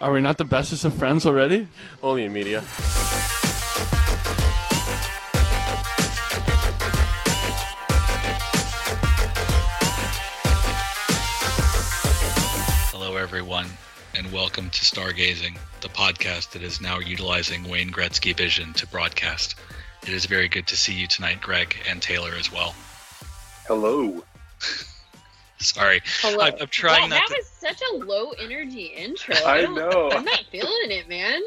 Are we not the bestest of friends already? Only in media. Hello, everyone, and welcome to Stargazing, the podcast that is now utilizing Wayne Gretzky vision to broadcast. It is very good to see you tonight, Greg and Taylor as well. Hello. Sorry, Hello. I'm, I'm trying Wow, not that to. was such a low energy intro. I don't- know. I'm not feeling it, man.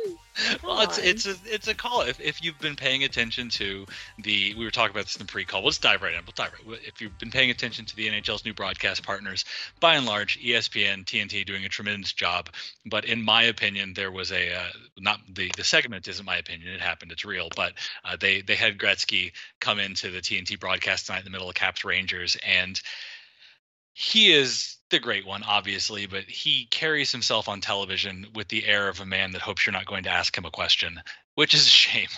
Well, it's on. it's a it's a call. If, if you've been paying attention to the, we were talking about this in the pre-call. Let's dive right in. We'll dive right. If you've been paying attention to the NHL's new broadcast partners, by and large, ESPN, TNT doing a tremendous job. But in my opinion, there was a uh, not the the segment isn't my opinion. It happened. It's real. But uh, they they had Gretzky come into the TNT broadcast tonight in the middle of Caps Rangers, and he is the great one, obviously, but he carries himself on television with the air of a man that hopes you're not going to ask him a question, which is a shame.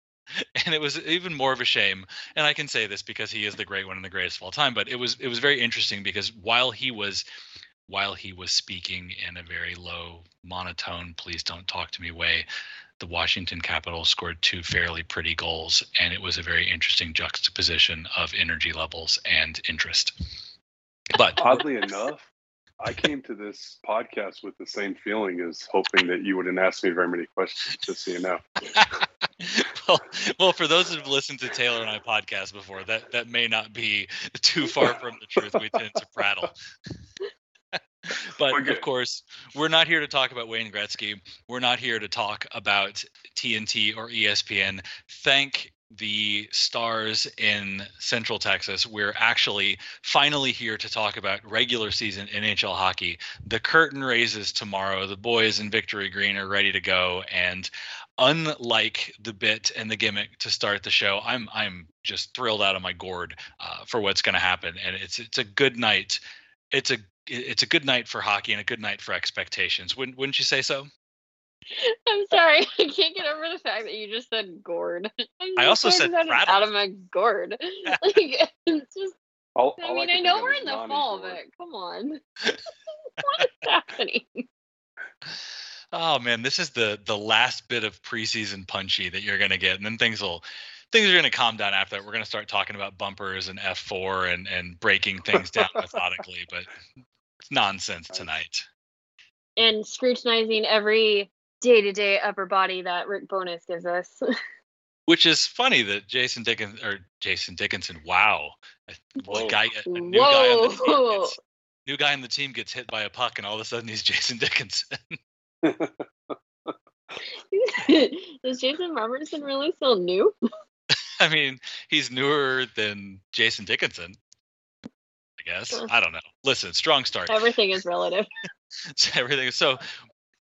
and it was even more of a shame, and I can say this because he is the great one and the greatest of all time, but it was it was very interesting because while he was while he was speaking in a very low monotone, please don't talk to me way, the Washington Capitals scored two fairly pretty goals, and it was a very interesting juxtaposition of energy levels and interest. But Oddly enough, I came to this podcast with the same feeling as hoping that you wouldn't ask me very many questions, just so you know. well, well, for those who've listened to Taylor and I podcast before, that that may not be too far from the truth. We tend to prattle. but We're of course, we're not here to talk about Wayne Gretzky. We're not here to talk about TNT or ESPN. Thank the stars in Central Texas. We're actually finally here to talk about regular season NHL hockey. The curtain raises tomorrow. The boys in Victory Green are ready to go, and unlike the bit and the gimmick to start the show, I'm I'm just thrilled out of my gourd uh, for what's going to happen, and it's it's a good night. It's a it's a good night for hockey and a good night for expectations. Wouldn't wouldn't you say so? I'm sorry. I can't get over the fact that you just said gourd. I'm I also so said excited rattle. out of my gourd. like it's just. All, I all mean, can I know we're in the fall, Gord. but come on. what is happening? Oh man, this is the the last bit of preseason punchy that you're gonna get, and then things will things are gonna calm down after that. We're gonna start talking about bumpers and F4 and and breaking things down methodically, but it's nonsense tonight. And scrutinizing every day-to-day upper body that Rick Bowness gives us. Which is funny that Jason Dickinson or Jason Dickinson, wow, a, a Whoa. guy, a new guy on the team Whoa. gets, new guy on the team gets hit by a puck, and all of a sudden he's Jason Dickinson. Is Jason Robertson really still new? I mean, he's newer than Jason Dickinson. I guess I don't know. Listen, strong start. Everything is relative. everything. So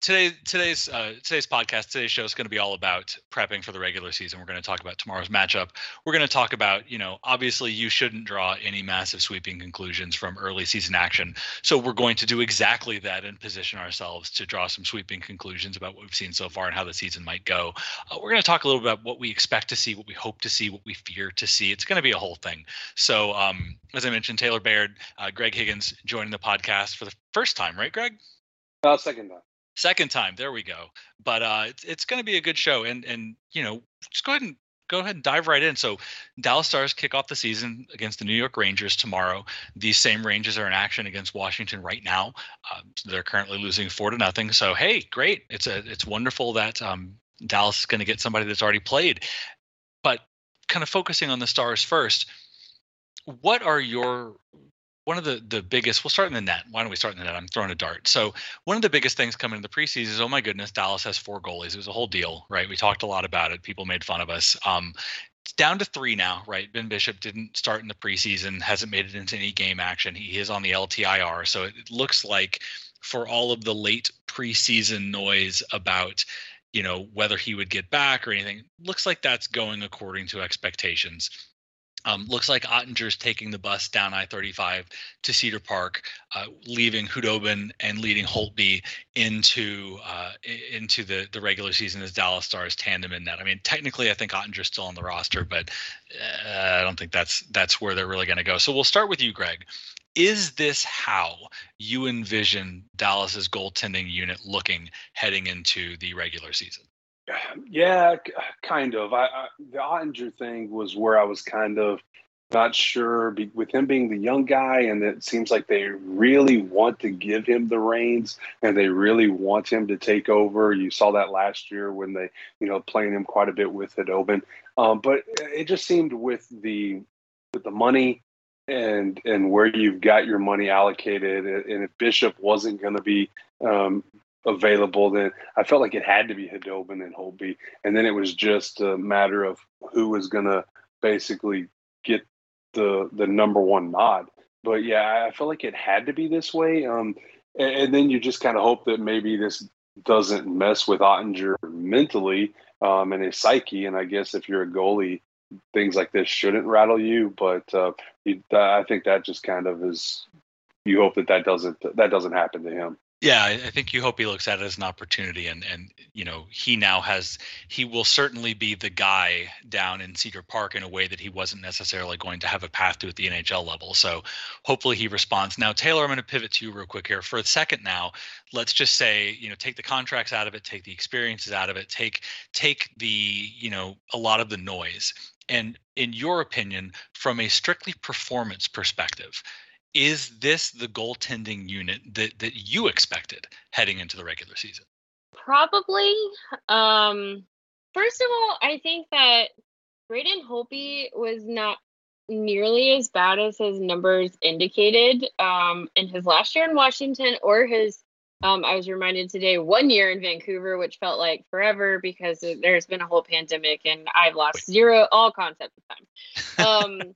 today, today's uh, today's podcast, today's show is going to be all about prepping for the regular season. We're going to talk about tomorrow's matchup. We're going to talk about, you know, obviously you shouldn't draw any massive sweeping conclusions from early season action. So we're going to do exactly that and position ourselves to draw some sweeping conclusions about what we've seen so far and how the season might go. Uh, we're going to talk a little bit about what we expect to see, what we hope to see, what we fear to see. It's going to be a whole thing. So, um, as I mentioned, Taylor Baird, uh, Greg Higgins joining the podcast for the first time, right, Greg? Uh, second time. Second time there we go. But uh it's, it's going to be a good show and and you know just go ahead and go ahead and dive right in. So dallas stars kick off the season against the new york rangers tomorrow. These same rangers are in action against washington right now. Uh, they're currently losing four to nothing. So hey great. It's a it's wonderful that um dallas is going to get somebody that's already played. But kind of focusing on the stars first what are your one of the the biggest we'll start in the net. Why don't we start in the net? I'm throwing a dart. So one of the biggest things coming into the preseason is oh my goodness dallas has four goalies. It was a whole deal right? We talked a lot about it. People made fun of us. Um it's down to three now right? Ben bishop didn't start in the preseason hasn't made it into any game action. He is on the ltir so it looks like for all of the late preseason noise about you know whether he would get back or anything looks like that's going according to expectations um, looks like Oettinger's taking the bus down I-35 to Cedar Park, uh, leaving Khudobin and leading Holtby into uh, into the the regular season as Dallas Stars tandem in that. I mean, technically, I think Oettinger's still on the roster, but uh, I don't think that's that's where they're really going to go. So we'll start with you, Greg. is this how you envision Dallas's goaltending unit looking heading into the regular season? Yeah, kind of. I, I the Oettinger thing was where I was kind of not sure be, with him being the young guy, and it seems like they really want to give him the reins and they really want him to take over. You saw that last year when they, you know, playing him quite a bit with Khudobin. Um, but it just seemed with the with the money and and where you've got your money allocated, and if Bishop wasn't going to be um, available, then I felt like it had to be Khudobin and Holtby, and then it was just a matter of who was going to basically get the the number one nod. But yeah, I felt like it had to be this way. Um, and, and then you just kind of hope that maybe this doesn't mess with Oettinger mentally um, and his psyche. And I guess if you're a goalie, things like this shouldn't rattle you. But uh, I think that just kind of is. You hope that that doesn't that doesn't happen to him. Yeah, I think you hope he looks at it as an opportunity, and and you know he now has he will certainly be the guy down in Cedar Park in a way that he wasn't necessarily going to have a path to at the NHL level. So hopefully he responds. Now Taylor, I'm going to pivot to you real quick here for a second. Now let's just say you know take the contracts out of it, take the experiences out of it, take take the you know a lot of the noise. And in your opinion, from a strictly performance perspective, is this the goaltending unit that that you expected heading into the regular season? Probably. Um, first of all, I think that Braden Holtby was not nearly as bad as his numbers indicated um, in his last year in Washington or his. Um, I was reminded today one year in Vancouver, which felt like forever because there's been a whole pandemic and I've lost zero all concept of time. Um,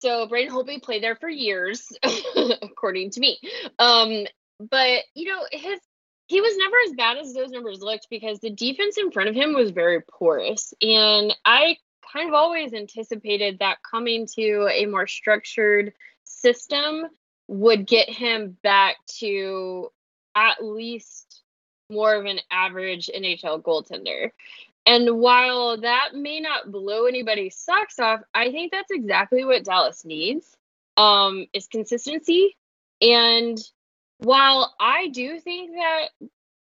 So Braden Holtby played there for years, according to me. Um, but you know, his he was never as bad as those numbers looked because the defense in front of him was very porous. And I kind of always anticipated that coming to a more structured system would get him back to at least more of an average NHL goaltender. And while that may not blow anybody's socks off, I think that's exactly what Dallas needs um, is consistency. And while I do think that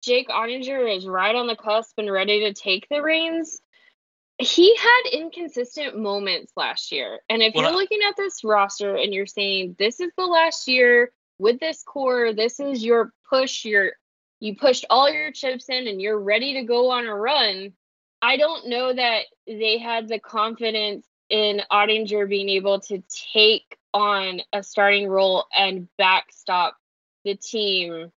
Jake Oettinger is right on the cusp and ready to take the reins, he had inconsistent moments last year. And if well, you're looking at this roster and you're saying this is the last year with this core, this is your push, your you pushed all your chips in and you're ready to go on a run I don't know that they had the confidence in Oettinger being able to take on a starting role and backstop the team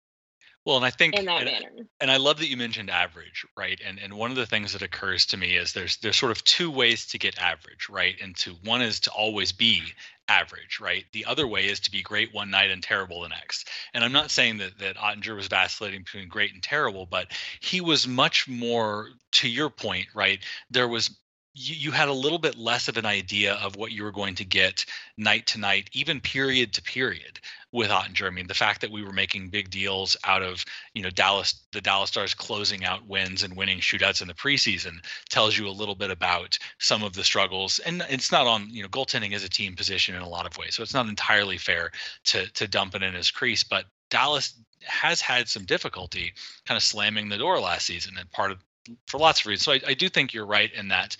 well, and I think in that and, manner. And I love that you mentioned average, right? And and one of the things that occurs to me is there's there's sort of two ways to get average, right? And to one is to always be average, right? The other way is to be great one night and terrible the next. And I'm not saying that that Oettinger was vacillating between great and terrible, but he was much more to your point, right? There was you, you had a little bit less of an idea of what you were going to get night to night, even period to period with Oettinger. I mean, the fact that we were making big deals out of, you know, Dallas, the Dallas Stars closing out wins and winning shootouts in the preseason tells you a little bit about some of the struggles. And it's not on, you know, goaltending is a team position in a lot of ways. So it's not entirely fair to to dump it in his crease. But Dallas has had some difficulty kind of slamming the door last season and part of for lots of reasons. So I, I do think you're right in that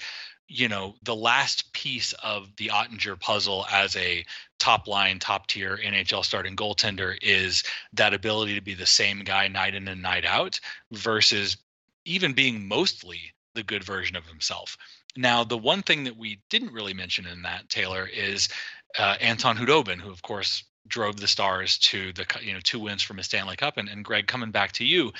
you know the last piece of the Oettinger puzzle as a top line, top tier NHL starting goaltender is that ability to be the same guy night in and night out versus even being mostly the good version of himself. Now, the one thing that we didn't really mention in that Taylor is uh, Anton Khudobin who of course drove the Stars to the you know two wins from a Stanley Cup. And, and Greg, coming back to you,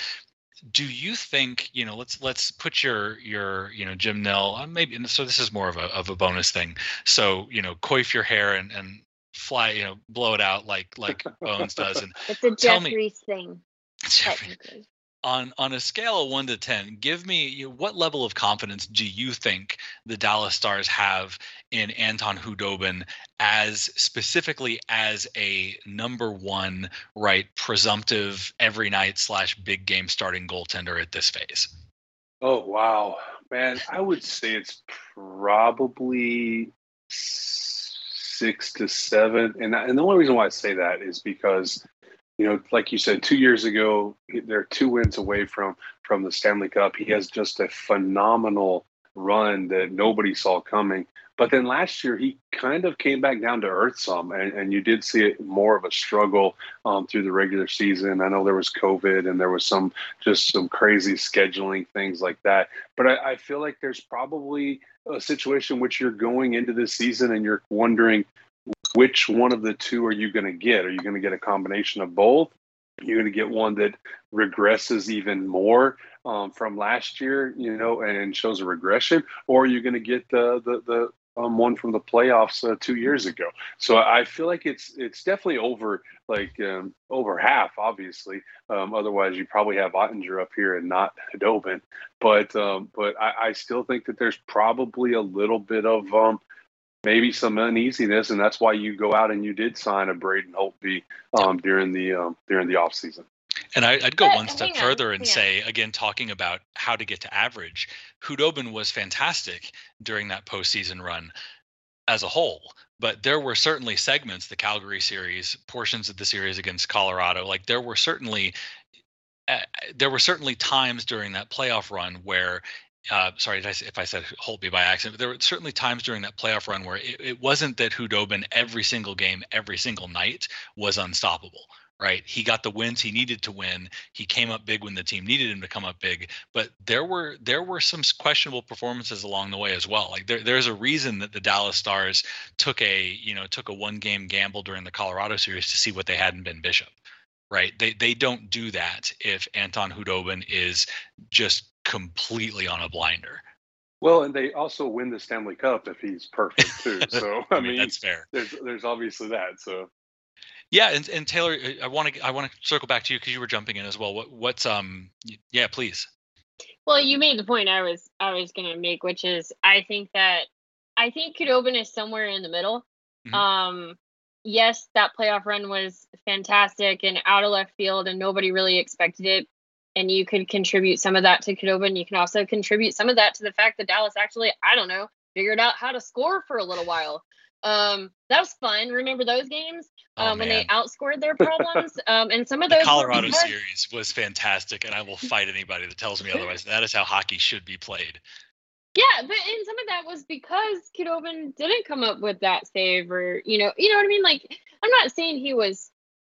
do you think you know let's let's put your your you know Jim Nill uh, maybe so this is more of a of a bonus thing. So you know coif your hair and and fly you know blow it out like like Bones does and it's a Jeffries thing technically on on a scale of one to ten, give me you know, what level of confidence do you think the Dallas Stars have in Anton Khudobin as specifically as a number one, right, presumptive every night slash big game starting goaltender at this phase? Oh wow, man! I would say it's probably six to seven. And and the only reason why I say that is because you know, like you said, two years ago, they're two wins away from from the Stanley Cup. He has just a phenomenal run that nobody saw coming. But then last year, he kind of came back down to earth some, and, and you did see it more of a struggle um, through the regular season. I know there was COVID and there was some just some crazy scheduling things like that. But I, I feel like there's probably a situation which you're going into this season and you're wondering which one of the two are you going to get? Are you going to get a combination of both? You're going to get one that regresses even more um, from last year, you know, and shows a regression, or you're you going to get the the the um, one from the playoffs uh, two years ago. So I feel like it's it's definitely over like um, over half, obviously. Um, otherwise, you probably have Oettinger up here and not Khudobin. But um, but I, I, still think that there's probably a little bit of um, maybe some uneasiness, and that's why you go out and you did sign a Braden Holtby um, during the um, during the off season. And I, would go but, one step further and yeah. say, again, talking about how to get to average, Khudobin was fantastic during that postseason run as a whole. But there were certainly segments, the Calgary series, portions of the series against Colorado, like there were certainly uh, there were certainly times during that playoff run where uh, sorry if I said Holtby by accident, but there were certainly times during that playoff run where it, it wasn't that Khudobin every single game, every single night was unstoppable. Right, he got the wins he needed to win. He came up big when the team needed him to come up big. But there were there were some questionable performances along the way as well. Like there, there's a reason that the Dallas Stars took a you know took a one game gamble during the Colorado series to see what they had in Ben Bishop right? They they don't do that if Anton Khudobin is just completely on a blinder. Well, and they also win the Stanley Cup if he's perfect too. So I, I mean, mean, that's fair. There's there's obviously that. So yeah, and, and Taylor, I want to I want to circle back to you because you were jumping in as well. What what's um yeah, please. Well, you made the point I was I was gonna make, which is I think that I think Khudobin is somewhere in the middle. Mm-hmm. Um, yes, that playoff run was fantastic and out of left field, and nobody really expected it and you could contribute some of that to Khudobin. You can also contribute some of that to the fact that Dallas actually, I don't know, figured out how to score for a little while. Um, that was fun. Remember those games oh, um, when they outscored their problems? um, and some of those the Colorado series was fantastic, and I will fight anybody that tells me otherwise. That is how hockey should be played. Yeah, but and some of that was because Khudobin didn't come up with that save, or you know, you know what I mean. Like, I'm not saying he was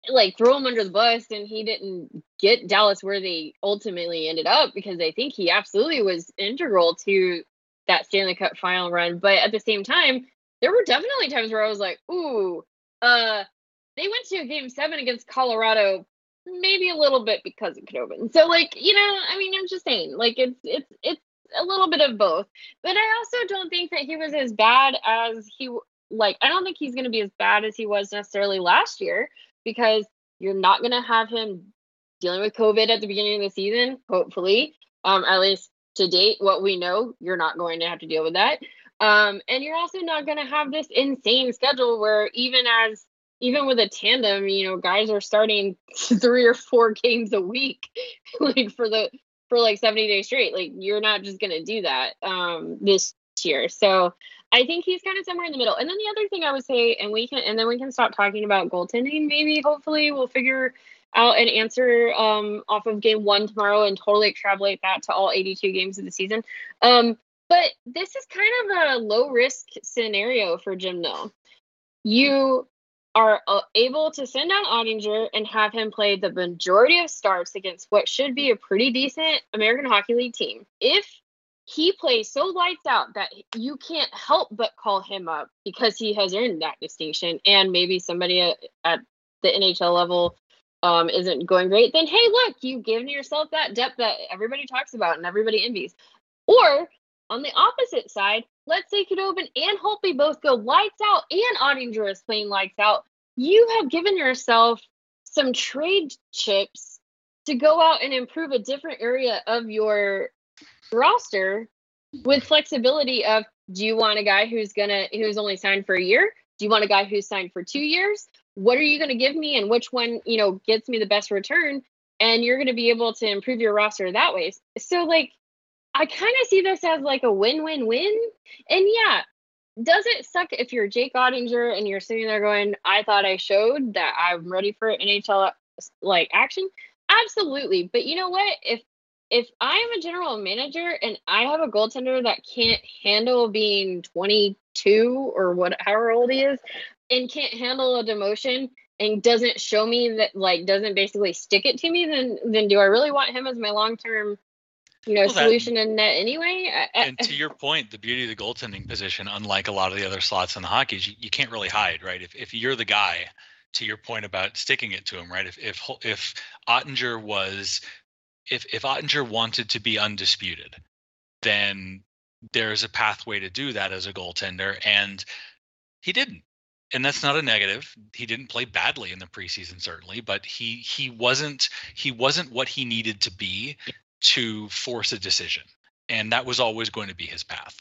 like throw him under the bus and he didn't get Dallas where they ultimately ended up because I think he absolutely was integral to that Stanley Cup final run. But at the same time, there were definitely times where I was like, ooh, uh, they went to game seven against Colorado, maybe a little bit because of Khudobin. So like, you know, I mean, I'm just saying, like it's it's it's a little bit of both. But I also don't think that he was as bad as he like I don't think he's gonna be as bad as he was necessarily last year because you're not going to have him dealing with COVID at the beginning of the season, hopefully. Um, at least to date, what we know, you're not going to have to deal with that. Um, and you're also not going to have this insane schedule where even as even with a tandem, you know, guys are starting three or four games a week, like for the for like 70 days straight. Like you're not just gonna do that um this year. So I think he's kind of somewhere in the middle. And then the other thing I would say, and we can, and then we can stop talking about goaltending. Maybe, hopefully, we'll figure out an answer um, off of game one tomorrow and totally extrapolate that to all 82 games of the season. Um, but this is kind of a low risk scenario for Jim Nill. You are uh, able to send down Oettinger and have him play the majority of starts against what should be a pretty decent American Hockey League team. If he plays so lights out that you can't help but call him up because he has earned that distinction and maybe somebody at, at the NHL level um, isn't going great, then hey, look, you've given yourself that depth that everybody talks about and everybody envies. Or on the opposite side, let's say Khudobin and Holtby both go lights out and Oettinger is playing lights out. You have given yourself some trade chips to go out and improve a different area of your roster with flexibility of do you want a guy who's gonna who's only signed for a year? Do you want a guy who's signed for two years? What are you gonna give me and which one, you know, gets me the best return? And you're gonna be able to improve your roster that way. So like I kind of see this as like a win-win-win. And yeah, does it suck if you're Jake Oettinger and you're sitting there going, I thought I showed that I'm ready for NHL like action? Absolutely. But you know what? If if I am a general manager and I have a goaltender that can't handle being 22 or what however old he is and can't handle a demotion and doesn't show me that like doesn't basically stick it to me, then then do I really want him as my long term you know, well, solution that, in net anyway. and to your point, the beauty of the goaltending position, unlike a lot of the other slots in the hockey, is you, you can't really hide, right? If if you're the guy, to your point about sticking it to him, right? If if if Oettinger was, if if Oettinger wanted to be undisputed, then there's a pathway to do that as a goaltender, and he didn't. And that's not a negative. He didn't play badly in the preseason, certainly, but he he wasn't he wasn't what he needed to be to force a decision. And that was always going to be his path.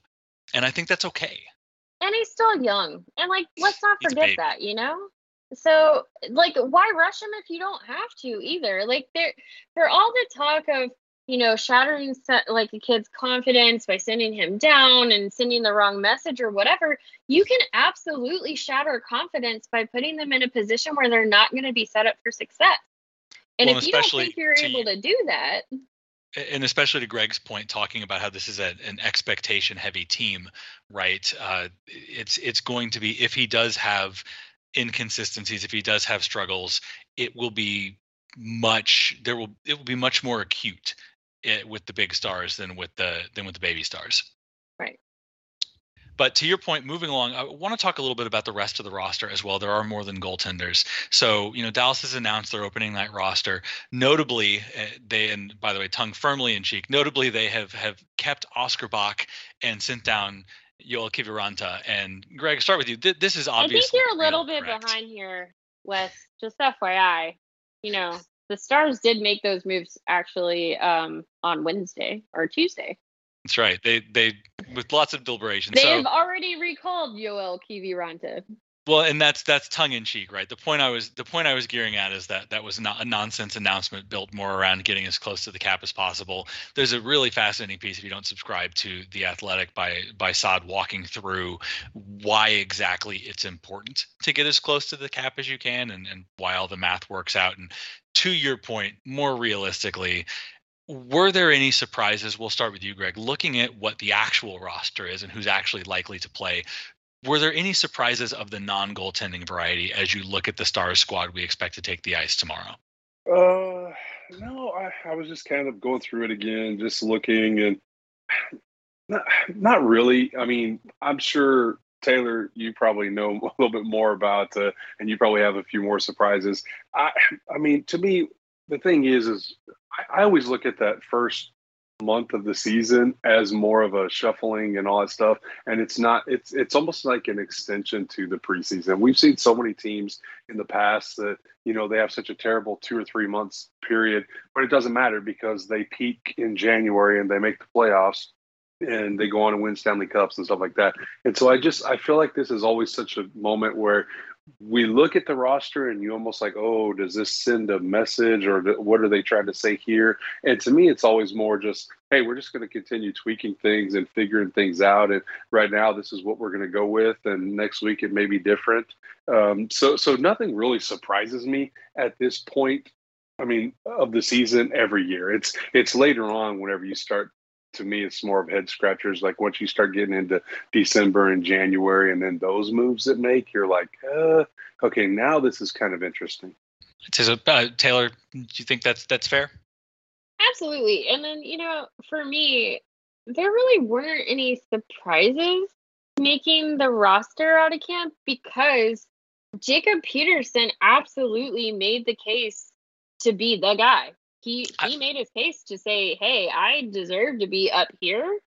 And I think that's okay. And he's still young. And like let's not forget that, you know? So like why rush him if you don't have to either? Like there for all the talk of you know, shattering like a kid's confidence by sending him down and sending the wrong message or whatever, you can absolutely shatter confidence by putting them in a position where they're not going to be set up for success. And well, if you don't think you're able to do that, and especially to Greg's point, talking about how this is a, an expectation heavy team, right? Uh, it's it's going to be if he does have inconsistencies, if he does have struggles, it will be much there will it will be much more acute it, eh, with the big stars than with the than with the baby stars. Right. But to your point, moving along, I want to talk a little bit about the rest of the roster as well. There are more than goaltenders. So, you know, Dallas has announced their opening night roster. Notably, uh, they and by the way, tongue firmly in cheek. Notably, they have have kept Oscar Bach and sent down Joel Kiviranta. And Greg, start with you. Th- this is obviously. I think you're a little bit correct. behind here, Wes. Just FYI, you know, the Stars did make those moves actually um, on Wednesday or Tuesday. That's right. They they with lots of deliberation. They so, have already recalled Joel Kiviranta. Well, and that's that's tongue in cheek, right? The point I was the point I was gearing at is that that was not a nonsense announcement built more around getting as close to the cap as possible. There's a really fascinating piece if you don't subscribe to the Athletic by by Saad walking through why exactly it's important to get as close to the cap as you can and and why all the math works out. And to your point, more realistically, were there any surprises? We'll start with you, Greg. Looking at what the actual roster is and who's actually likely to play, were there any surprises of the non goaltending variety as you look at the Stars squad we expect to take the ice tomorrow? Uh, no, I, I was just kind of going through it again, just looking and not, not really. I mean, I'm sure Taylor, you probably know a little bit more about, uh, and you probably have a few more surprises. I, I mean, to me, the thing is, is I, I always look at that first month of the season as more of a shuffling and all that stuff. And it's not it's it's almost like an extension to the preseason. We've seen so many teams in the past that you know they have such a terrible two or three months period but it doesn't matter because they peak in january and they make the playoffs and they go on and win stanley cups and stuff like that. And so i just i feel like this is always such a moment where we look at the roster and you almost like, oh, does this send a message or what are they trying to say here? And to me, it's always more just, hey, we're just going to continue tweaking things and figuring things out. And right now, this is what we're going to go with. And next week, it may be different. Um, so, so nothing really surprises me at this point. I mean, of the season every year. It's it's later on whenever you start to me it's more of head scratchers. Like once you start getting into december and january and then those moves that make you're like uh, okay now this is kind of interesting. So, uh, taylor do you think that's that's fair? Absolutely. And then you know for me there really weren't any surprises making the roster out of camp because jacob peterson absolutely made the case to be the guy he he I, made his case to say, "Hey, I deserve to be up here,"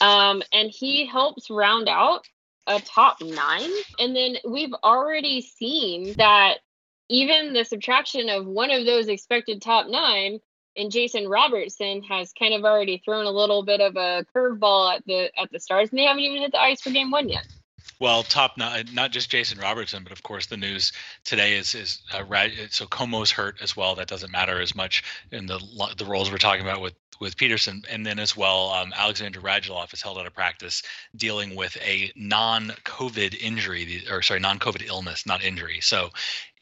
um, and he helps round out a top nine. And then we've already seen that even the subtraction of one of those expected top nine and Jason Robertson has kind of already thrown a little bit of a curveball at the at the Stars, and they haven't even hit the ice for game one yet. Well, top not not just Jason Robertson, but of course the news today is is uh, so Comeau's hurt as well. That doesn't matter as much in the the roles we're talking about with with Peterson, and then as well, um, Alexander Radulov is held out of practice dealing with a non-COVID injury, or sorry, non-COVID illness, not injury. So,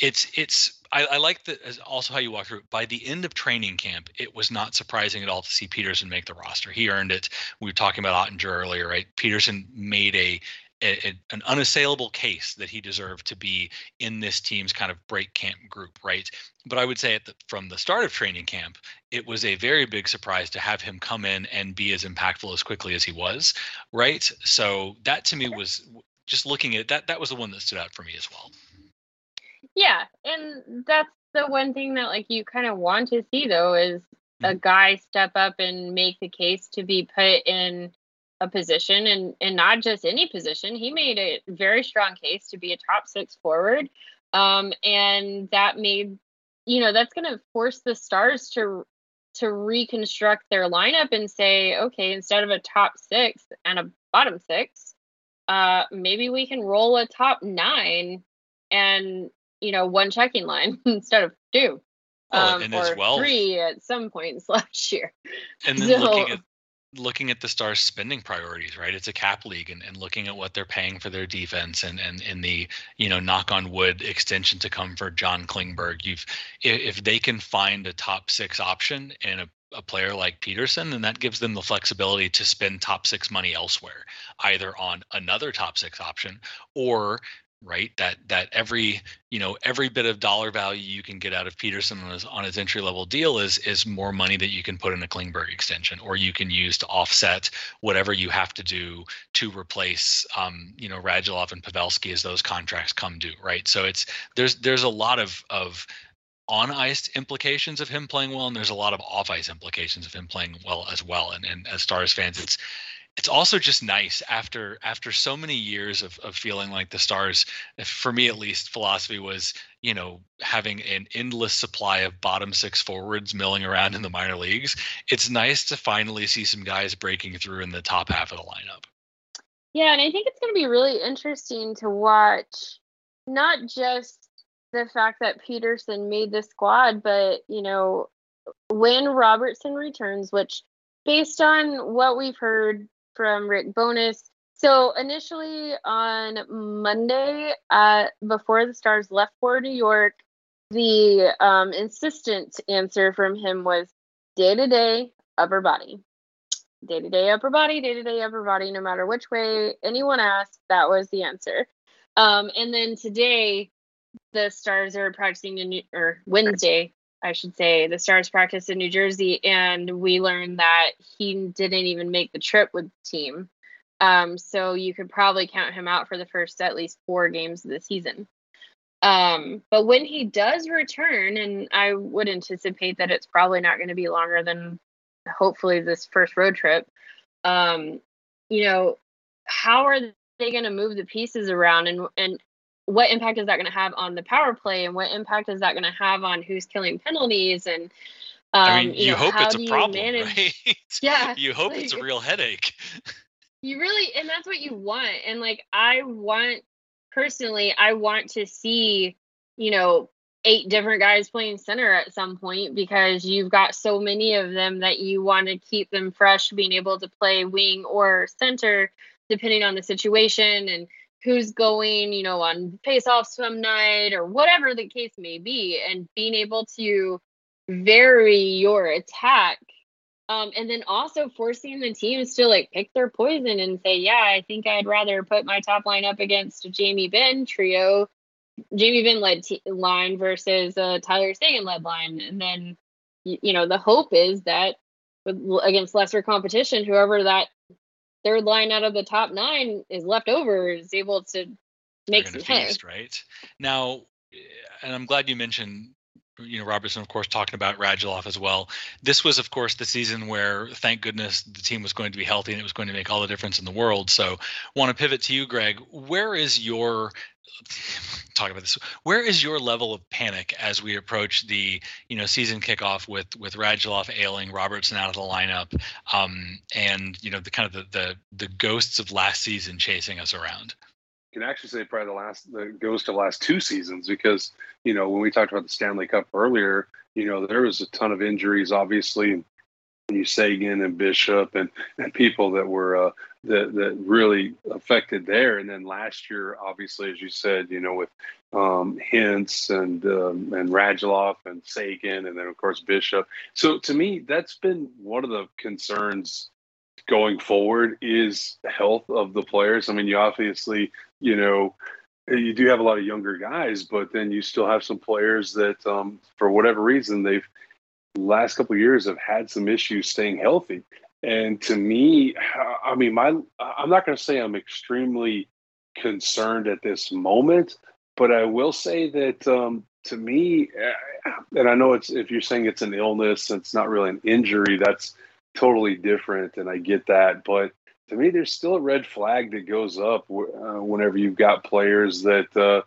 it's it's I, I like that also how you walk through. By the end of training camp, it was not surprising at all to see Peterson make the roster. He earned it. We were talking about Oettinger earlier, right? Peterson made a a, an unassailable case that he deserved to be in this team's kind of break camp group, right? But I would say the, from the start of training camp, it was a very big surprise to have him come in and be as impactful as quickly as he was, right? So that to me was just looking at that. That was the one that stood out for me as well. Yeah, and that's the one thing that like you kind of want to see though is a mm-hmm. guy step up and make the case to be put in a position and and not just any position. He made a very strong case to be a top six forward. Um, and that made you know that's going to force the stars to to reconstruct their lineup and say okay instead of a top six and a bottom six uh maybe we can roll a top nine and you know one checking line instead of two um, and or well, three at some points last year and then so, looking at looking at the stars spending priorities right? It's a cap league and, and looking at what they're paying for their defense and and in the you know knock on wood extension to come for john klingberg. You've if, they can find a top six option in a a player like Peterson, then that gives them the flexibility to spend top six money elsewhere, either on another top six option or right? That that every you know every bit of dollar value you can get out of peterson on his, on his entry level deal is is more money that you can put in a klingberg extension or you can use to offset whatever you have to do to replace um, you know radulov and pavelski as those contracts come due right? So it's there's there's a lot of of on ice implications of him playing well and there's a lot of off ice implications of him playing well as well. And and as stars fans it's it's also just nice after after so many years of, of feeling like the stars for me at least philosophy was you know having an endless supply of bottom six forwards milling around in the minor leagues it's nice to finally see some guys breaking through in the top half of the lineup. Yeah and i think it's going to be really interesting to watch not just the fact that peterson made the squad but you know when robertson returns which based on what we've heard from Rick Bowness. So initially on Monday, uh, before the Stars left for New York, the um, insistent answer from him was day to day upper body. Day to day upper body, day to day upper body, no matter which way anyone asked, that was the answer. Um, and then today, the Stars are practicing in New, or Wednesday, I should say, the Stars practice in New Jersey, and we learned that he didn't even make the trip with the team. Um, so you could probably count him out for the first at least four games of the season. Um, but when he does return, and I would anticipate that it's probably not going to be longer than hopefully this first road trip, um, you know, how are they going to move the pieces around and and what impact is that going to have on the power play and what impact is that going to have on who's killing penalties and um, I mean, you, you know, hope it's a problem, manage... right? Yeah, you hope like, it's a real headache. you really, and that's what you want. And like, I want personally, I want to see, you know, eight different guys playing center at some point because you've got so many of them that you want to keep them fresh, being able to play wing or center depending on the situation and who's going, you know, on face off swim night or whatever the case may be, and being able to vary your attack. Um, and then also forcing the teams to like pick their poison and say, yeah, I think I'd rather put my top line up against Jamie Benn trio, Jamie Benn led t- line versus a Tyler Seguin led line. And then, you, you know, the hope is that against lesser competition, whoever that third line out of the top nine is left over is able to make some feast, right? Now eh, and i'm glad you mentioned you know Robertson, of course, talking about Radulov as well. This was, of course, the season where, thank goodness, the team was going to be healthy and it was going to make all the difference in the world. So, want to pivot to you, Greg. Where is your talk about this. Where is your level of panic as we approach the you know season kickoff with with Radulov ailing, Robertson out of the lineup, um, and you know the kind of the, the the ghosts of last season chasing us around? Can actually say probably the last that goes to the last two seasons because you know when we talked about the Stanley Cup earlier, you know there was a ton of injuries, obviously. And you Seguin and Bishop and, and people that were uh, that that really affected there, and then last year, obviously, as you said, you know with um, Hintz and um, and Radulov and Seguin, and then of course Bishop. So to me, that's been one of the concerns going forward is health of the players. I mean, you obviously, you know, you do have a lot of younger guys, but then you still have some players that, um, for whatever reason, they've last couple years have had some issues staying healthy. And to me, I mean, my I'm not going to say I'm extremely concerned at this moment, but I will say that um, to me, eh, and I know it's if you're saying it's an illness, it's not really an injury. That's totally different, and I get that. But to me, there's still a red flag that goes up uh, whenever you've got players that, uh,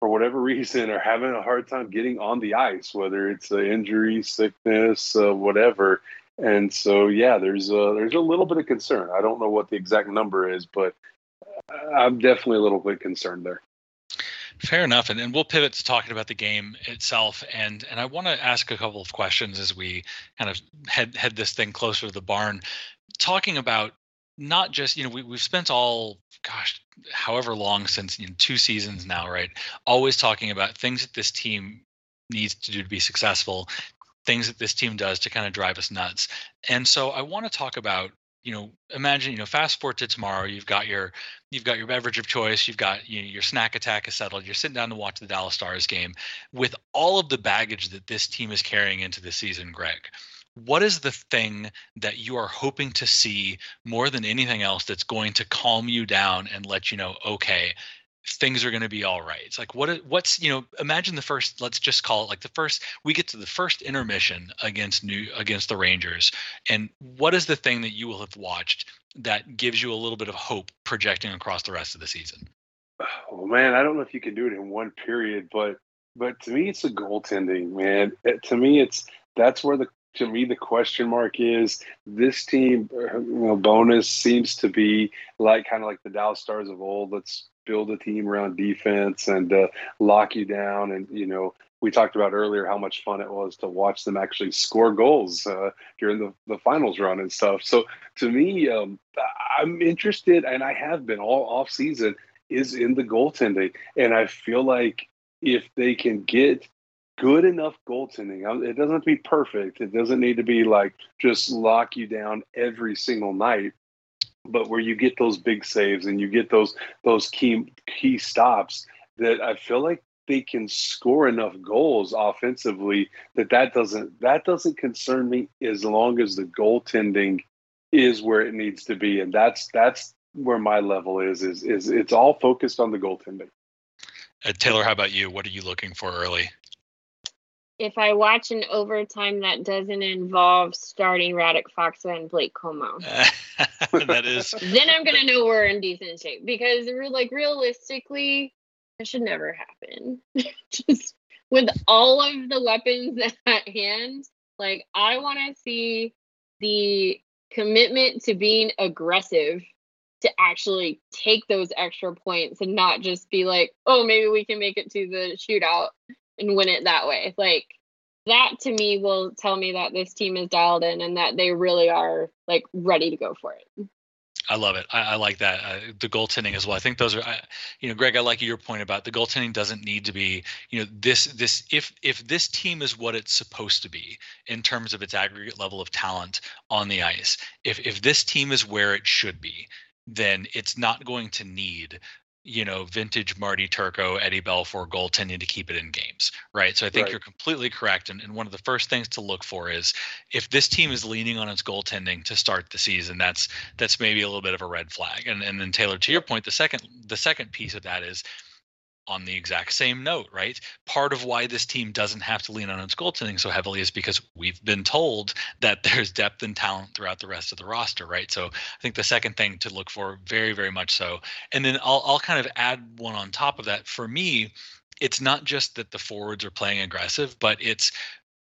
for whatever reason, are having a hard time getting on the ice, whether it's an injury, sickness, uh, whatever. And so, yeah, there's a, there's a little bit of concern. I don't know what the exact number is, but I'm definitely a little bit concerned there. Fair enough, and, and we'll pivot to talking about the game itself, and and I want to ask a couple of questions as we kind of head head this thing closer to the barn, talking about not just you know we we've spent all gosh however long since you know, two seasons now, right? Always talking about things that this team needs to do to be successful, things that this team does to kind of drive us nuts, and so I want to talk about you know imagine you know fast forward to tomorrow you've got your you've got your beverage of choice you've got you know, your snack attack is settled you're sitting down to watch the dallas stars game. With all of the baggage that this team is carrying into the season greg what is the thing that you are hoping to see more than anything else that's going to calm you down and let you know okay things are going to be all right. It's like what what's you know imagine the first let's just call it like the first we get to the first intermission against new against the Rangers and what is the thing that you will have watched that gives you a little bit of hope projecting across the rest of the season? Oh man, I don't know if you can do it in one period, but but to me it's the goaltending, man. To me it's that's where the to me the question mark is this team uh, you know, Bowness seems to be like kind of like the Dallas Stars of old. Let's build a team around defense and uh, lock you down. And, you know, we talked about earlier how much fun it was to watch them actually score goals uh, during the, the finals run and stuff. So to me, um, I'm interested, and I have been all off season, is in the goaltending. And I feel like if they can get good enough goaltending, it doesn't have to be perfect. It doesn't need to be like just lock you down every single night but where you get those big saves and you get those those key key stops that I feel like they can score enough goals offensively that that doesn't that doesn't concern me as long as the goaltending is where it needs to be and that's that's where my level is is is it's all focused on the goaltending. Uh, Taylor, how about you? What are you looking for early? If I watch an overtime that doesn't involve starting Radek Faksa and Blake Comeau. that is. then I'm gonna know we're in decent shape because we're like realistically, that should never happen. Just with all of the weapons at hand, like I want to see the commitment to being aggressive to actually take those extra points and not just be like, oh, maybe we can make it to the shootout and win it that way. Like that to me will tell me that this team is dialed in and that they really are like ready to go for it. I love it. I, I like that. Uh, the goaltending as well. I think those are, I, you know, Greg. I like your point about the goaltending doesn't need to be, you know, this this if if this team is what it's supposed to be in terms of its aggregate level of talent on the ice. If if this team is where it should be, then it's not going to need you know, vintage Marty Turco, Eddie Belfour goaltending to keep it in games, right? So I think right. you're completely correct. And, and one of the first things to look for is if this team is leaning on its goaltending to start the season, that's that's maybe a little bit of a red flag. And and then Taylor, to your point, the second the second piece of that is on the exact same note, right? Part of why this team doesn't have to lean on its goaltending so heavily is because we've been told that there's depth and talent throughout the rest of the roster, right? So I think the second thing to look for, very, very much so. And then I'll, I'll kind of add one on top of that. For me, it's not just that the forwards are playing aggressive, but it's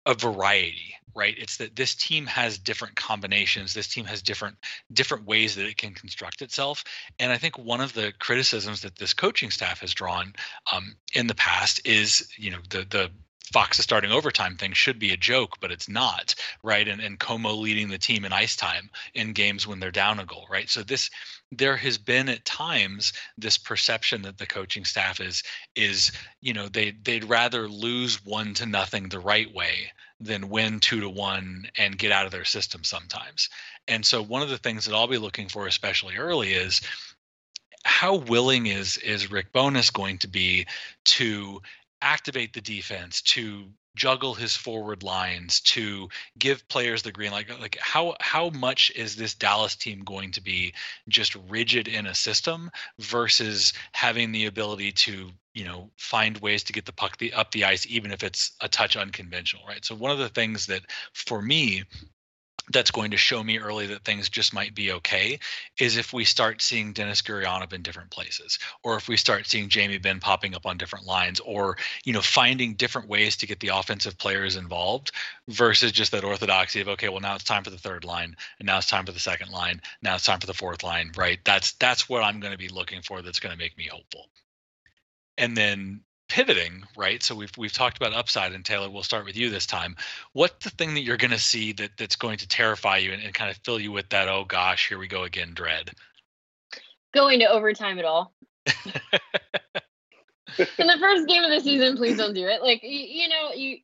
a variety right? It's that this team has different combinations. This team has different different ways that it can construct itself. And i think one of the criticisms that this coaching staff has drawn um, in the past is you know the the Faksa starting overtime thing should be a joke, but it's not, right? And and Comeau leading the team in ice time in games when they're down a goal, right? So this there has been at times this perception that the coaching staff is is you know they they'd rather lose one to nothing the right way than win two to one and get out of their system sometimes. And so one of the things that I'll be looking for, especially early, is how willing is is Rick Bowness going to be to activate the defense to juggle his forward lines to give players the green light like how how much is this Dallas team going to be just rigid in a system versus having the ability to you know find ways to get the puck the, up the ice even if it's a touch unconventional right? So one of the things that for me that's going to show me early that things just might be okay is if we start seeing Denis Gurianov in different places, or if we start seeing Jamie Benn popping up on different lines, or you know finding different ways to get the offensive players involved versus just that orthodoxy of okay, well now it's time for the third line, and now it's time for the second line, now it's time for the fourth line, right? That's that's what I'm going to be looking for. That's going to make me hopeful. And then pivoting, right? So we've we've talked about upside, and Taylor, we'll start with you this time. What's the thing that you're going to see that that's going to terrify you and, and kind of fill you with that? Oh gosh, here we go again, dread. Going to overtime at all. In the first game of the season, please don't do it. Like you, you know, you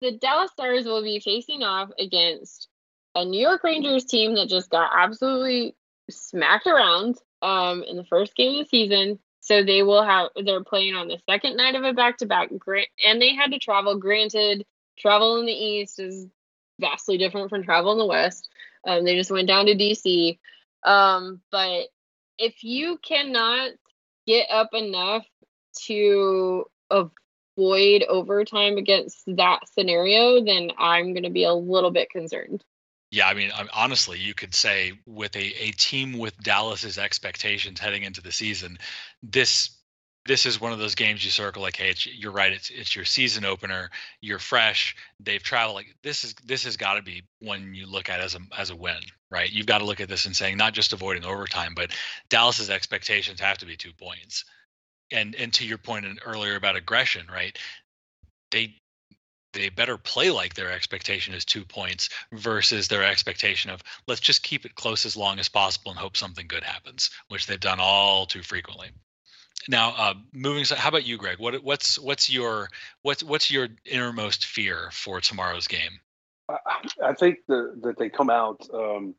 the Dallas Stars will be facing off against a New York Rangers team that just got absolutely smacked around um, in the first game of the season. So they will have they're playing on the second night of a back to back, grant and they had to travel. Granted, travel in the East is vastly different from travel in the West. Um, they just went down to DC. Um, but if you cannot get up enough to avoid overtime against that scenario, then I'm going to be a little bit concerned. Yeah, I mean, honestly, you could say with a, a team with Dallas's expectations heading into the season, this this is one of those games you circle like, hey, you're right, it's it's your season opener, you're fresh, they've traveled. Like this is this has got to be one you look at as a as a win, right? You've got to look at this and saying not just avoiding overtime, but Dallas's expectations have to be two points. And and to your point earlier about aggression, right? They they better play like their expectation is two points versus their expectation of let's just keep it close as long as possible and hope something good happens, which they've done all too frequently. Now, uh, moving. How about you, Greg? What, what's what's your what's what's your innermost fear for tomorrow's game? I think the, that they come out, um,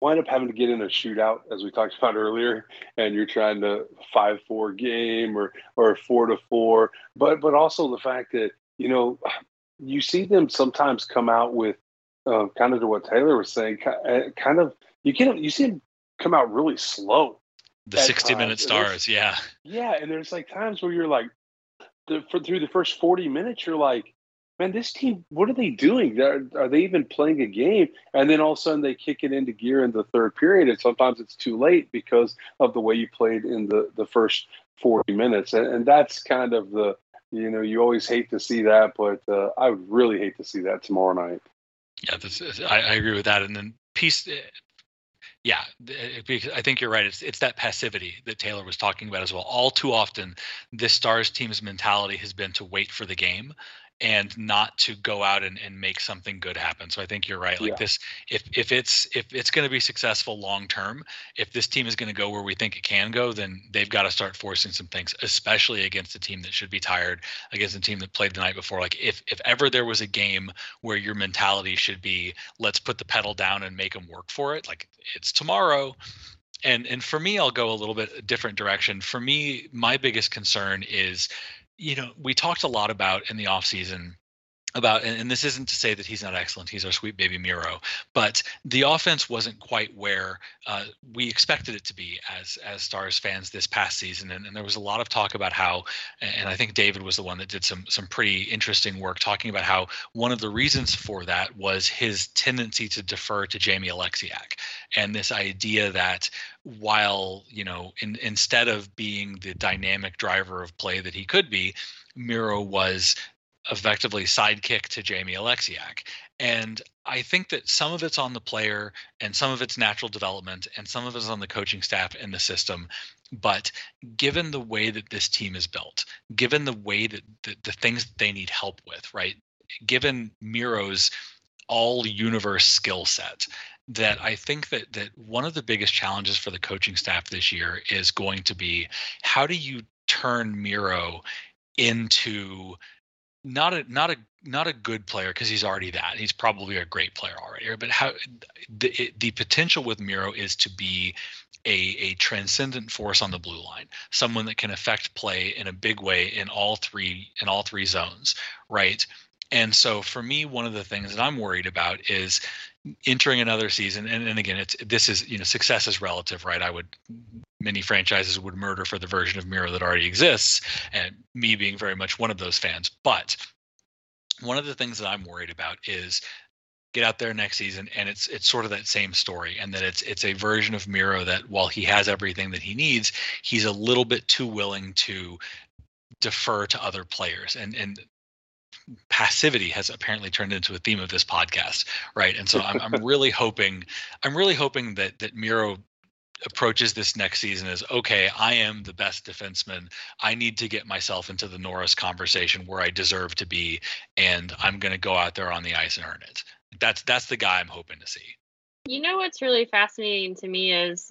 wind up having to get in a shootout, as we talked about earlier, and you're trying to five four game or or four to four, but but also the fact that you know you see them sometimes come out with uh, kind of to what Taylor was saying, uh, kind of you get you see them come out really slow. The sixty times. minute stars, yeah, yeah, and there's like times where you're like, the, for, through the first forty minutes, you're like, man, this team, what are they doing? Are, are they even playing a game? And then all of a sudden they kick it into gear in the third period, and sometimes it's too late because of the way you played in the the first forty minutes, and, and that's kind of the you know, you always hate to see that, but uh, I would really hate to see that tomorrow night. Yeah, this is, I, I agree with that. And then peace, eh, yeah, because I think you're right. It's it's that passivity that Taylor was talking about as well. All too often, this Stars team's mentality has been to wait for the game and not to go out and, and make something good happen. So I think you're right. Like yeah. this, if if it's if it's going to be successful long term, if this team is going to go where we think it can go, then they've got to start forcing some things, especially against a team that should be tired, against a team that played the night before. Like if if ever there was a game where your mentality should be, let's put the pedal down and make them work for it, like it's tomorrow and and for me i'll go a little bit different direction for me my biggest concern is you know, we talked a lot about in the off season about and, this isn't to say that he's not excellent he's our sweet baby miro but the offense wasn't quite where uh, we expected it to be as as stars fans this past season. And, and, there was a lot of talk about how and i think david was the one that did some some pretty interesting work talking about how one of the reasons for that was his tendency to defer to jamie oleksiak and this idea that while you know in, instead of being the dynamic driver of play that he could be miro was effectively sidekick to Jamie Oleksiak. And I think that some of it's on the player and some of it's natural development and some of it's on the coaching staff and the system. But given the way that this team is built, given the way that the, the things that they need help with, right? Given Miro's all universe skill set, that I think that that one of the biggest challenges for the coaching staff this year is going to be how do you turn Miro into not a not a not a good player because he's already that. He's probably a great player already but how the the potential with Miro is to be a, a transcendent force on the blue line someone that can affect play in a big way in all three in all three zones right and so for me one of the things that i'm worried about is entering another season and, and again it's this is you know success is relative right? I would many franchises would murder for the version of Miro that already exists and me being very much one of those fans. But one of the things that i'm worried about is get out there next season and it's it's sort of that same story and that it's it's a version of Miro that while he has everything that he needs he's a little bit too willing to defer to other players. And and passivity has apparently turned into a theme of this podcast, right? And so I'm, I'm really hoping, I'm really hoping that that Miro approaches this next season as okay, I am the best defenseman. I need to get myself into the Norris conversation where I deserve to be, and I'm going to go out there on the ice and earn it. That's that's the guy I'm hoping to see. You know what's really fascinating to me is,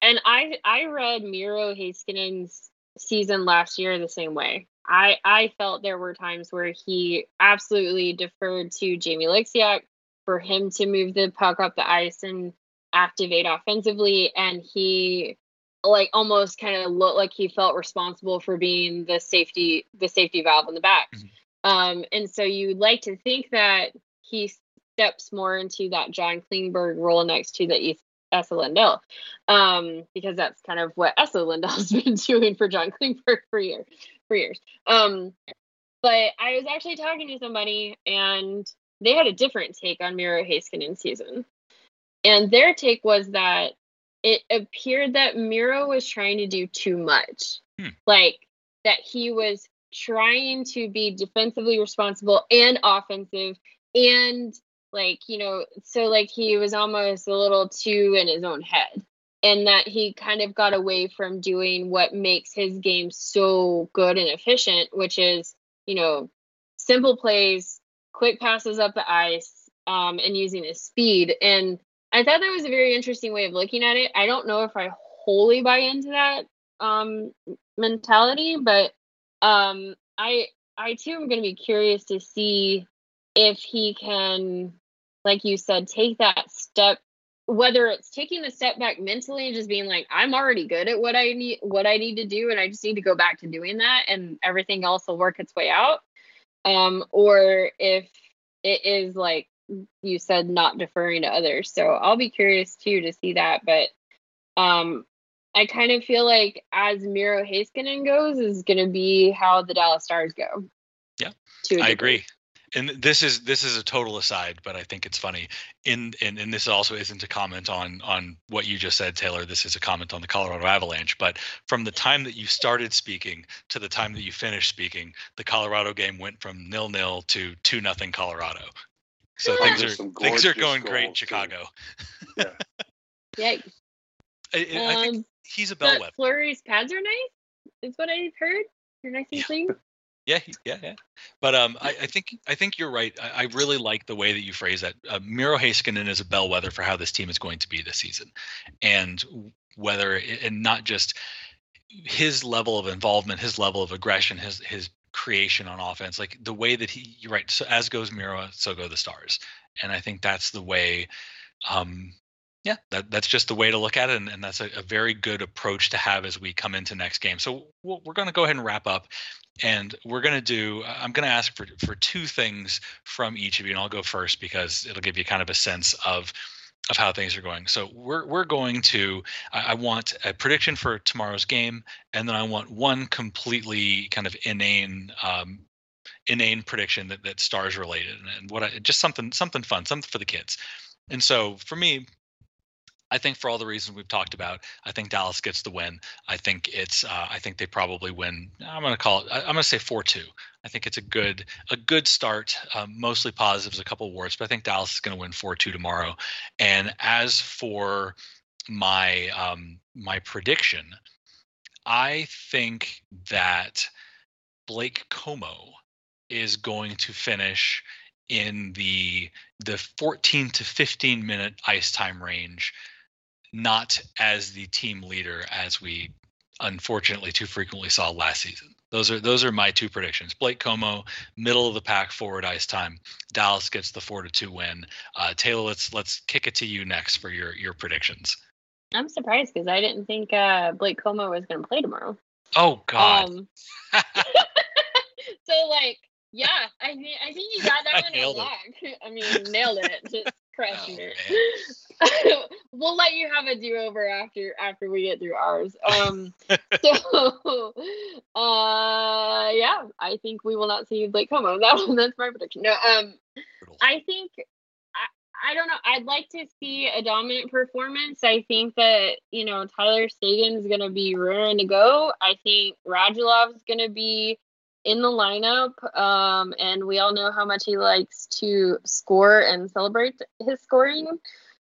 and I I read Miro Heiskanen's season last year the same way. I I felt there were times where he absolutely deferred to Jamie Oleksiak for him to move the puck up the ice and activate offensively, and he like almost kind of looked like he felt responsible for being the safety the safety valve in the back. Mm-hmm. Um, and so you'd like to think that he steps more into that John Klingberg role next to the Esa Lindell, um, because that's kind of what Esa Lindell's been doing for John Klingberg for years for years. Um, but I was actually talking to somebody and they had a different take on Miro Heiskanen in season. And their take was that it appeared that Miro was trying to do too much. Hmm. Like that he was trying to be defensively responsible and offensive and like, you know, so like he was almost a little too in his own head and that he kind of got away from doing what makes his game so good and efficient, which is, you know, simple plays, quick passes up the ice, um, and using his speed. And I thought that was a very interesting way of looking at it. I don't know if I wholly buy into that um, mentality, but um, I I too am going to be curious to see if he can, like you said, take that step whether it's taking a step back mentally and just being like i'm already good at what i need what i need to do and i just need to go back to doing that and everything else will work its way out. Um or if it is like you said not deferring to others. So i'll be curious too to see that. But um i kind of feel like as miro Heiskanen goes is going to be how the dallas stars go. Yeah i agree and this is this is a total aside, but I think it's funny. In and, and this also isn't a comment on on what you just said, Taylor. This is a comment on the Colorado Avalanche. But from the time that you started speaking to the time that you finished speaking, the Colorado game went from nil nil to two nothing Colorado. So yeah. things are things are going great in Chicago. Yeah. yeah. I, I, think um, he's a bellwether. Fleury's pads are nice. Is what I've heard. They're nice and yeah. clean. Yeah, yeah, yeah. But um, I, I, think I think you're right. I, I, really like the way that you phrase that. Uh, Miro Heiskanen is a bellwether for how this team is going to be this season, and whether and not just his level of involvement, his level of aggression, his his creation on offense, like the way that he. You're right. So as goes Miro, so go the Stars, and I think that's the way. Um, yeah, that, that's just the way to look at it, and, and that's a, a, very good approach to have as we come into next game. So we we are going to go ahead and wrap up and we're going to do i'm going to ask for for two things from each of you and i'll go first because it'll give you kind of a sense of of how things are going. So we're we're going to I, I want a prediction for tomorrow's game and then i want one completely kind of inane um, inane prediction that that stars related and, and what I, just something something fun something for the kids. And so for me I think for all the reasons we've talked about, I think Dallas gets the win. I think it's. Uh, I think they probably win. I'm going to call it. I, am going to say four two. I think it's a good a good start. Um, mostly positives, a couple of warts, but I think Dallas is going to win four two tomorrow. And as for my um, my prediction, I think that Blake Comeau is going to finish in the the 14 to 15 minute ice time range not as the team leader as we unfortunately too frequently saw last season. Those are those are my two predictions. Blake Comeau, middle of the pack, forward ice time. Dallas gets the four to two win. Uh, Taylor, let's let's kick it to you next for your your predictions. I'm surprised because I didn't think uh, Blake Comeau was going to play tomorrow. Oh God. Um, so like, yeah, I mean, I think you got that one in lock. I mean, nailed it. Just crushing oh, it. we'll let you have a do over after after we get through ours. Um, so, uh, yeah, I think we will not see Blake Comeau. That that's my prediction. No, um, I think I, I don't know. I'd like to see a dominant performance. I think that you know Tyler Seguin is going to be raring to go. I think Radulov is going to be in the lineup. Um, and we all know how much he likes to score and celebrate his scoring.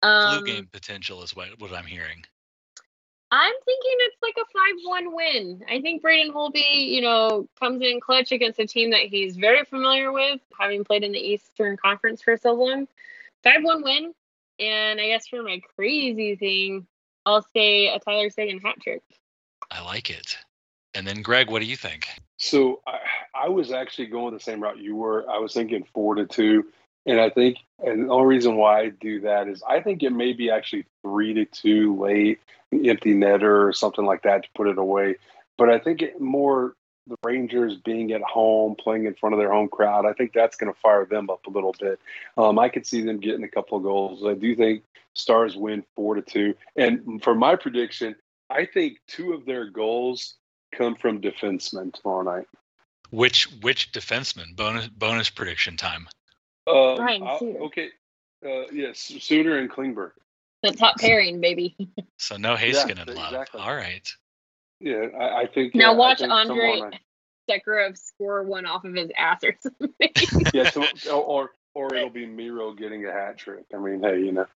Um, Blue game potential is what, what I'm hearing. I'm thinking it's like a 5 1 win. I think Braden Holtby, you know, comes in clutch against a team that he's very familiar with, having played in the Eastern Conference for so long. 5 1 win. And I guess for my crazy thing, I'll say a Tyler Seguin hat trick. I like it. And then, Greg, what do you think? So I, I was actually going the same route you were. I was thinking four to two. And I think, and the only reason why I do that is I think it may be actually three to two late, empty netter or something like that to put it away. But I think it more the Rangers being at home, playing in front of their home crowd, I think that's going to fire them up a little bit. Um, I could see them getting a couple of goals. I do think Stars win four to two. And for my prediction, I think two of their goals come from defensemen tomorrow night. Which which defenseman? Bonus bonus prediction time. Uh, Ryan Okay. Uh, yes, Suter and Klingberg. The top pairing, baby. so no Heiskanen yeah, in love. Exactly. All right. Yeah, I, I think. Now uh, watch think Andrej Sekera score one off of his ass or something. yeah, so, or or it'll be Miro getting a hat trick. I mean, hey, you know.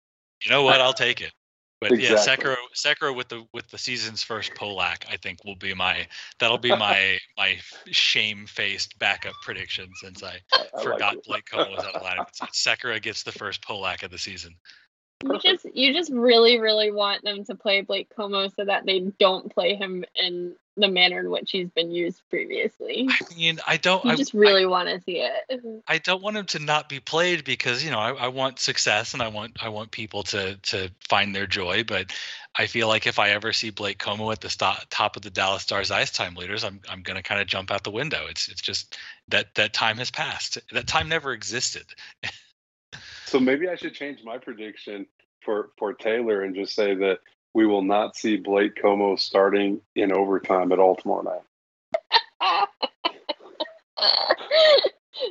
You know what? I'll take it. But exactly. yeah, Sekera Sekera with the with the season's first Polak, I think will be my that'll be my my shame faced backup prediction since I, I forgot like Blake Comeau was out of lineup. Sekera gets the first Polak of the season. You just you just really really want them to play Blake Comeau so that they don't play him in the manner in which he's been used previously. I mean, I don't. You I just really want to see it. I don't want him to not be played because you know I, I want success and I want I want people to to find their joy. But I feel like if I ever see Blake Comeau at the st- top of the Dallas Stars ice time leaders, I'm I'm gonna kind of jump out the window. It's it's just that that time has passed. That time never existed. so maybe I should change my prediction for for Taylor and just say that we will not see Blake Comeau starting in overtime at all tomorrow night.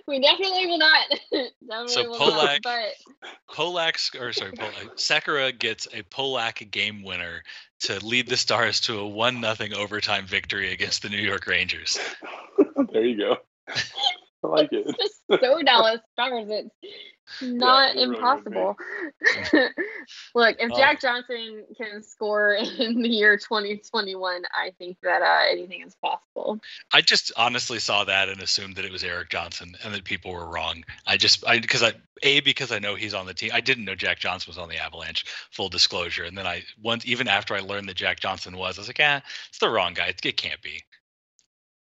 we definitely will not. definitely so will Polak, not, but... Polak, or sorry, Polak, Sekera gets a Polak game winner to lead the Stars to a one nothing overtime victory against the New York Rangers. there you go. I like it. It's just so Dallas Stars. It's not yeah, impossible. Look, if Jack oh. Johnson can score in the year 2021, I think that uh, anything is possible. I just honestly saw that and assumed that it was Erik Johnson and that people were wrong. I just, I because I a because I know he's on the team. I didn't know Jack Johnson was on the Avalanche. Full disclosure, and then I once even after I learned that Jack Johnson was, I was like, ah, it's the wrong guy. It, it can't be.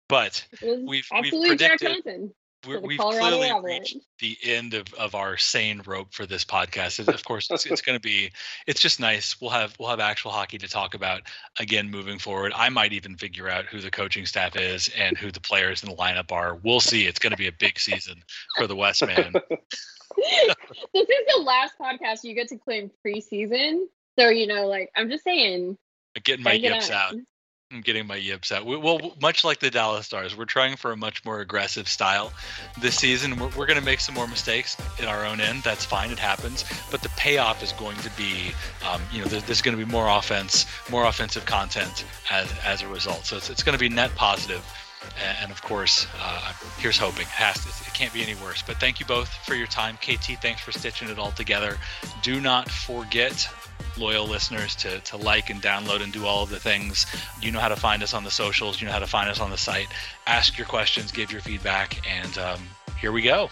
But we've, we've predicted we have clearly reached the end of, of our sane rope for this podcast. of course, it's, it's going to be. It's just nice. We'll have we'll have actual hockey to talk about again moving forward. I might even figure out who the coaching staff is and who the players in the lineup are. We'll see. It's going to be a big season for the Westman. this is the last podcast you get to claim preseason. So you know, like I'm just saying. Getting my yips out. I'm getting my yips out. We, well, much like the Dallas Stars, we're trying for a much more aggressive style this season. We're, we're going to make some more mistakes in our own end. That's fine. It happens. But the payoff is going to be, um, you know, there's, there's going to be more offense, more offensive content as, as a result. So it's, it's going to be net positive. And of course, uh, here's hoping. It, has to, it can't be any worse. But thank you both for your time. KT, thanks for stitching it all together. Do not forget loyal listeners to, to like and download and do all of the things. You know how to find us on the socials, you know how to find us on the site. Ask your questions, give your feedback, and um, here we go.